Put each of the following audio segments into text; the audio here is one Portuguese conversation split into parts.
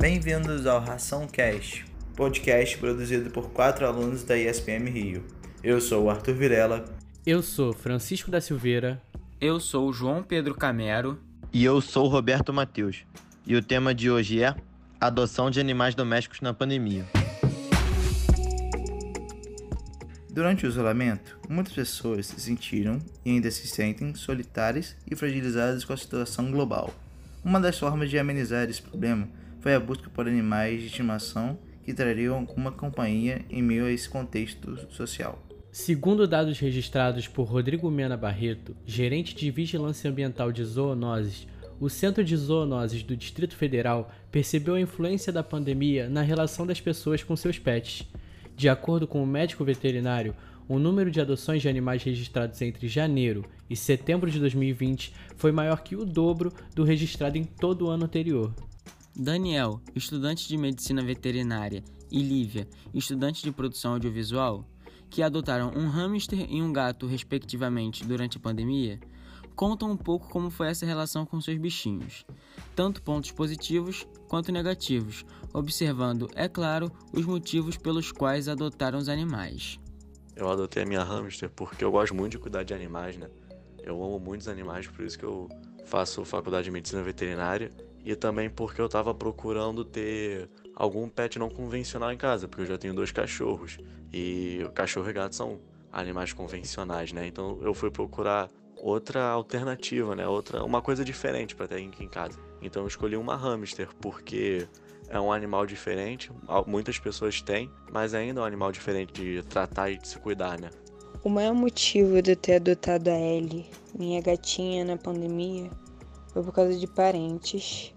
Bem-vindos ao Ração Cast, podcast produzido por quatro alunos da ISPM Rio. Eu sou o Arthur Virela. Eu sou Francisco da Silveira. Eu sou o João Pedro Camero. E eu sou o Roberto Matheus. E o tema de hoje é Adoção de animais domésticos na pandemia. Durante o isolamento, muitas pessoas se sentiram e ainda se sentem solitárias e fragilizadas com a situação global. Uma das formas de amenizar esse problema foi a busca por animais de estimação que trariam alguma companhia em meio a esse contexto social. Segundo dados registrados por Rodrigo Mena Barreto, gerente de Vigilância Ambiental de Zoonoses, o Centro de Zoonoses do Distrito Federal percebeu a influência da pandemia na relação das pessoas com seus pets. De acordo com o médico veterinário, o número de adoções de animais registrados entre janeiro e setembro de 2020 foi maior que o dobro do registrado em todo o ano anterior. Daniel, estudante de medicina veterinária, e Lívia, estudante de produção audiovisual, que adotaram um hamster e um gato, respectivamente, durante a pandemia, contam um pouco como foi essa relação com seus bichinhos, tanto pontos positivos quanto negativos, observando, é claro, os motivos pelos quais adotaram os animais. Eu adotei a minha hamster porque eu gosto muito de cuidar de animais, né? Eu amo muitos animais, por isso que eu faço faculdade de medicina veterinária e também porque eu estava procurando ter algum pet não convencional em casa, porque eu já tenho dois cachorros e cachorro e gato são animais convencionais, né? Então eu fui procurar outra alternativa, né? Outra, uma coisa diferente para ter aqui em casa. Então eu escolhi uma hamster porque é um animal diferente, muitas pessoas têm, mas ainda é um animal diferente de tratar e de se cuidar, né? O maior motivo de eu ter adotado a Ellie, minha gatinha na pandemia, foi por causa de parentes.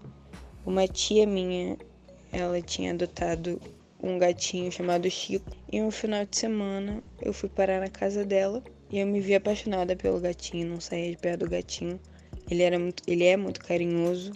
Uma tia minha, ela tinha adotado um gatinho chamado Chico. E um final de semana eu fui parar na casa dela e eu me vi apaixonada pelo gatinho, não saía de perto do gatinho. Ele, era muito, ele é muito carinhoso,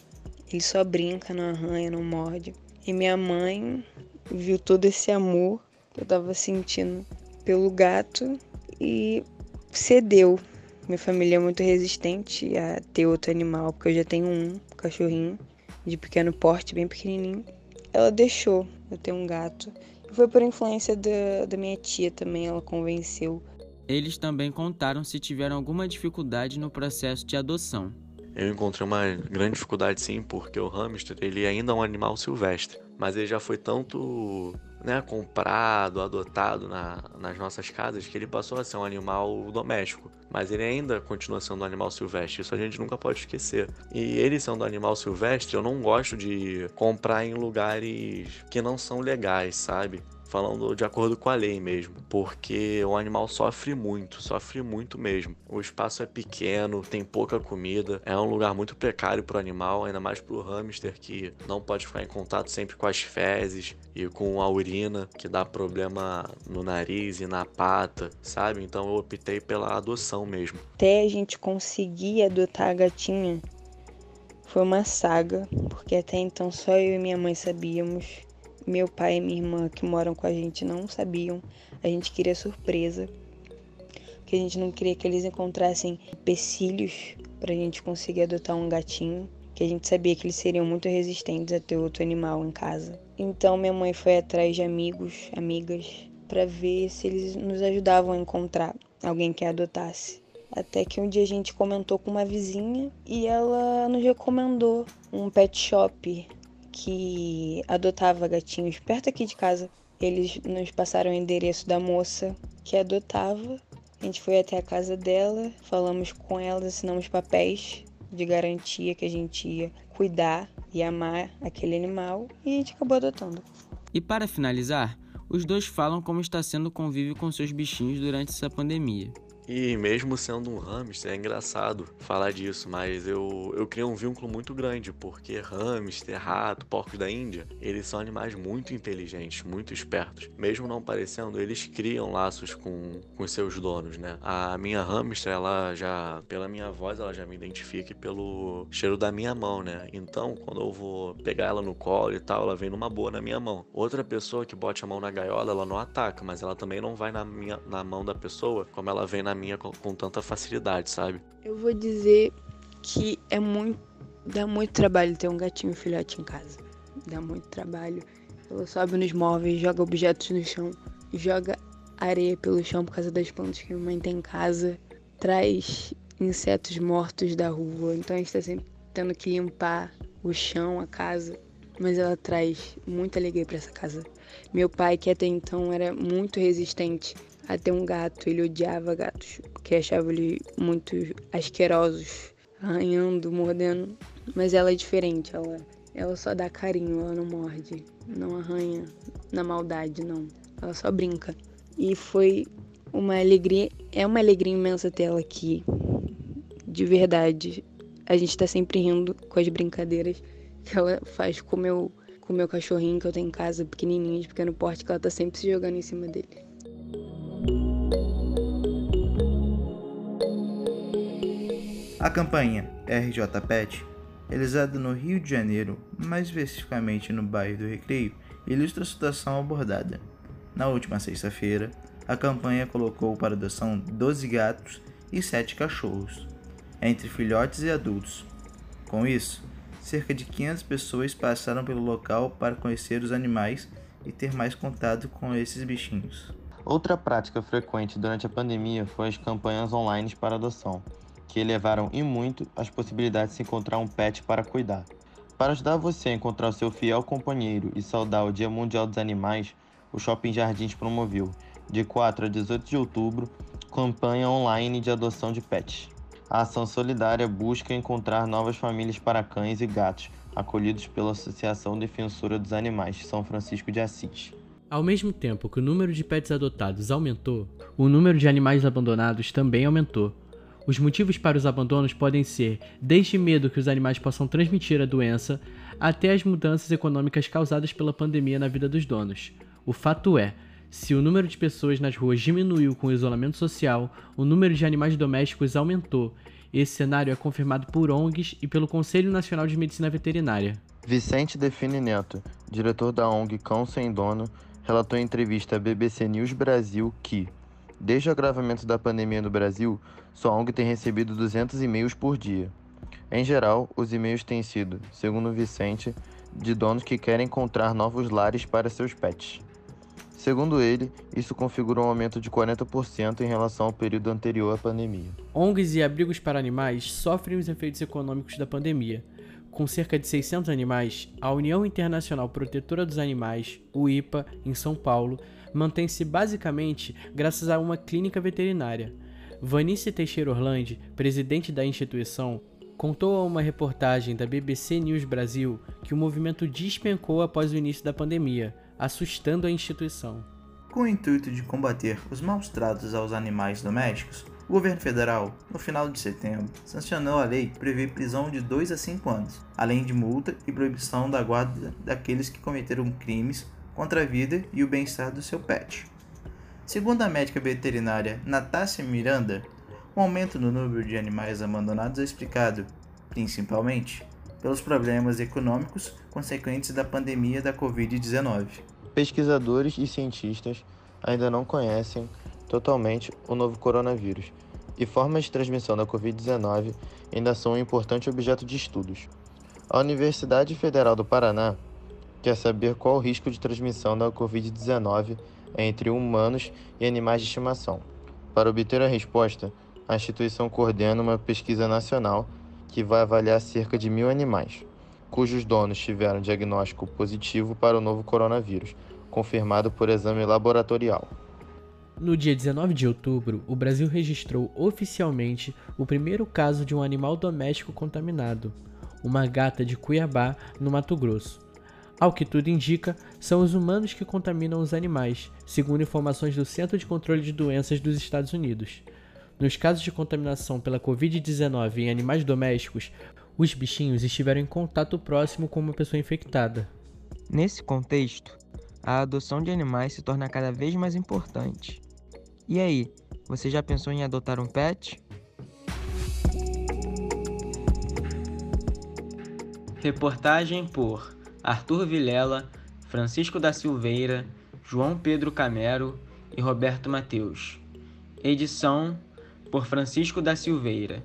ele só brinca, não arranha, não morde. E minha mãe viu todo esse amor que eu tava sentindo pelo gato e cedeu. Minha família é muito resistente a ter outro animal, porque eu já tenho um cachorrinho de pequeno porte, bem pequenininho. Ela deixou eu ter um gato. E foi por influência da, da minha tia também, ela convenceu. Eles também contaram se tiveram alguma dificuldade no processo de adoção. Eu encontrei uma grande dificuldade sim, porque o hamster ele ainda é um animal silvestre, mas ele já foi tanto né, comprado, adotado na, nas nossas casas que ele passou a ser um animal doméstico. Mas ele ainda continua sendo um animal silvestre, isso a gente nunca pode esquecer. E ele sendo um animal silvestre, eu não gosto de comprar em lugares que não são legais, sabe? Falando de acordo com a lei mesmo, porque o animal sofre muito, sofre muito mesmo. O espaço é pequeno, tem pouca comida, é um lugar muito precário para o animal, ainda mais para o hamster que não pode ficar em contato sempre com as fezes e com a urina, que dá problema no nariz e na pata, sabe? Então eu optei pela adoção mesmo. Até a gente conseguir adotar a gatinha foi uma saga, porque até então só eu e minha mãe sabíamos meu pai e minha irmã que moram com a gente não sabiam. A gente queria surpresa. Que a gente não queria que eles encontrassem empecilhos para a gente conseguir adotar um gatinho. Que a gente sabia que eles seriam muito resistentes a ter outro animal em casa. Então minha mãe foi atrás de amigos, amigas, para ver se eles nos ajudavam a encontrar alguém que adotasse. Até que um dia a gente comentou com uma vizinha e ela nos recomendou um pet shop que adotava gatinhos perto aqui de casa. Eles nos passaram o endereço da moça que adotava. A gente foi até a casa dela, falamos com ela, assinamos papéis de garantia que a gente ia cuidar e amar aquele animal e a gente acabou adotando. E para finalizar, os dois falam como está sendo o convívio com seus bichinhos durante essa pandemia. E mesmo sendo um hamster, é engraçado falar disso, mas eu, eu criei um vínculo muito grande, porque hamster, rato, porcos da Índia, eles são animais muito inteligentes, muito espertos. Mesmo não parecendo, eles criam laços com, com seus donos, né? A minha hamster, ela já, pela minha voz, ela já me identifica pelo cheiro da minha mão, né? Então, quando eu vou pegar ela no colo e tal, ela vem numa boa na minha mão. Outra pessoa que bote a mão na gaiola, ela não ataca, mas ela também não vai na, minha, na mão da pessoa como ela vem na minha com, com tanta facilidade, sabe? Eu vou dizer que é muito. dá muito trabalho ter um gatinho filhote em casa. dá muito trabalho. Ela sobe nos móveis, joga objetos no chão, joga areia pelo chão por causa das plantas que minha mãe tem em casa, traz insetos mortos da rua, então a gente tá sempre tendo que limpar o chão, a casa, mas ela traz muita alegria para essa casa. Meu pai, que até então era muito resistente a ter um gato, ele odiava gatos, porque achava ele muito asquerosos, arranhando, mordendo, mas ela é diferente, ela ela só dá carinho, ela não morde, não arranha na maldade, não. Ela só brinca. E foi uma alegria, é uma alegria imensa ter ela aqui. De verdade. A gente tá sempre rindo com as brincadeiras que ela faz com meu, o meu cachorrinho que eu tenho em casa, pequenininho, de pequeno porte, que ela tá sempre se jogando em cima dele. A campanha RJ Pet realizada no Rio de Janeiro, mais especificamente no bairro do Recreio, ilustra a situação abordada. Na última sexta-feira, a campanha colocou para adoção 12 gatos e 7 cachorros, entre filhotes e adultos. Com isso, cerca de 500 pessoas passaram pelo local para conhecer os animais e ter mais contato com esses bichinhos. Outra prática frequente durante a pandemia foi as campanhas online para adoção que elevaram e muito as possibilidades de se encontrar um pet para cuidar. Para ajudar você a encontrar seu fiel companheiro e saudar o Dia Mundial dos Animais, o Shopping Jardins promoveu, de 4 a 18 de outubro, campanha online de adoção de pets. A ação solidária busca encontrar novas famílias para cães e gatos, acolhidos pela Associação Defensora dos Animais São Francisco de Assis. Ao mesmo tempo que o número de pets adotados aumentou, o número de animais abandonados também aumentou, os motivos para os abandonos podem ser desde medo que os animais possam transmitir a doença até as mudanças econômicas causadas pela pandemia na vida dos donos. O fato é, se o número de pessoas nas ruas diminuiu com o isolamento social, o número de animais domésticos aumentou. Esse cenário é confirmado por ONGs e pelo Conselho Nacional de Medicina Veterinária. Vicente Define Neto, diretor da ONG Cão Sem Dono, relatou em entrevista à BBC News Brasil que Desde o agravamento da pandemia no Brasil, sua ONG tem recebido 200 e-mails por dia. Em geral, os e-mails têm sido, segundo Vicente, de donos que querem encontrar novos lares para seus pets. Segundo ele, isso configura um aumento de 40% em relação ao período anterior à pandemia. ONGs e abrigos para animais sofrem os efeitos econômicos da pandemia. Com cerca de 600 animais, a União Internacional Protetora dos Animais, o IPA, em São Paulo, mantém-se basicamente graças a uma clínica veterinária. Vanice Teixeira Orlandi, presidente da instituição, contou a uma reportagem da BBC News Brasil que o movimento despencou após o início da pandemia, assustando a instituição. Com o intuito de combater os maus tratos aos animais domésticos, o governo federal, no final de setembro, sancionou a lei que prevê prisão de 2 a 5 anos, além de multa e proibição da guarda daqueles que cometeram crimes contra a vida e o bem-estar do seu pet. Segundo a médica veterinária Natácia Miranda, o aumento no número de animais abandonados é explicado, principalmente, pelos problemas econômicos consequentes da pandemia da Covid-19. Pesquisadores e cientistas ainda não conhecem totalmente o novo coronavírus e formas de transmissão da Covid-19 ainda são um importante objeto de estudos. A Universidade Federal do Paraná quer saber qual o risco de transmissão da Covid-19 entre humanos e animais de estimação. Para obter a resposta, a instituição coordena uma pesquisa nacional que vai avaliar cerca de mil animais, cujos donos tiveram diagnóstico positivo para o novo coronavírus, confirmado por exame laboratorial. No dia 19 de outubro, o Brasil registrou oficialmente o primeiro caso de um animal doméstico contaminado, uma gata de Cuiabá, no Mato Grosso. Ao que tudo indica, são os humanos que contaminam os animais, segundo informações do Centro de Controle de Doenças dos Estados Unidos. Nos casos de contaminação pela Covid-19 em animais domésticos, os bichinhos estiveram em contato próximo com uma pessoa infectada. Nesse contexto, a adoção de animais se torna cada vez mais importante. E aí, você já pensou em adotar um pet? Reportagem por Arthur Vilela, Francisco da Silveira, João Pedro Camero e Roberto Mateus. Edição por Francisco da Silveira.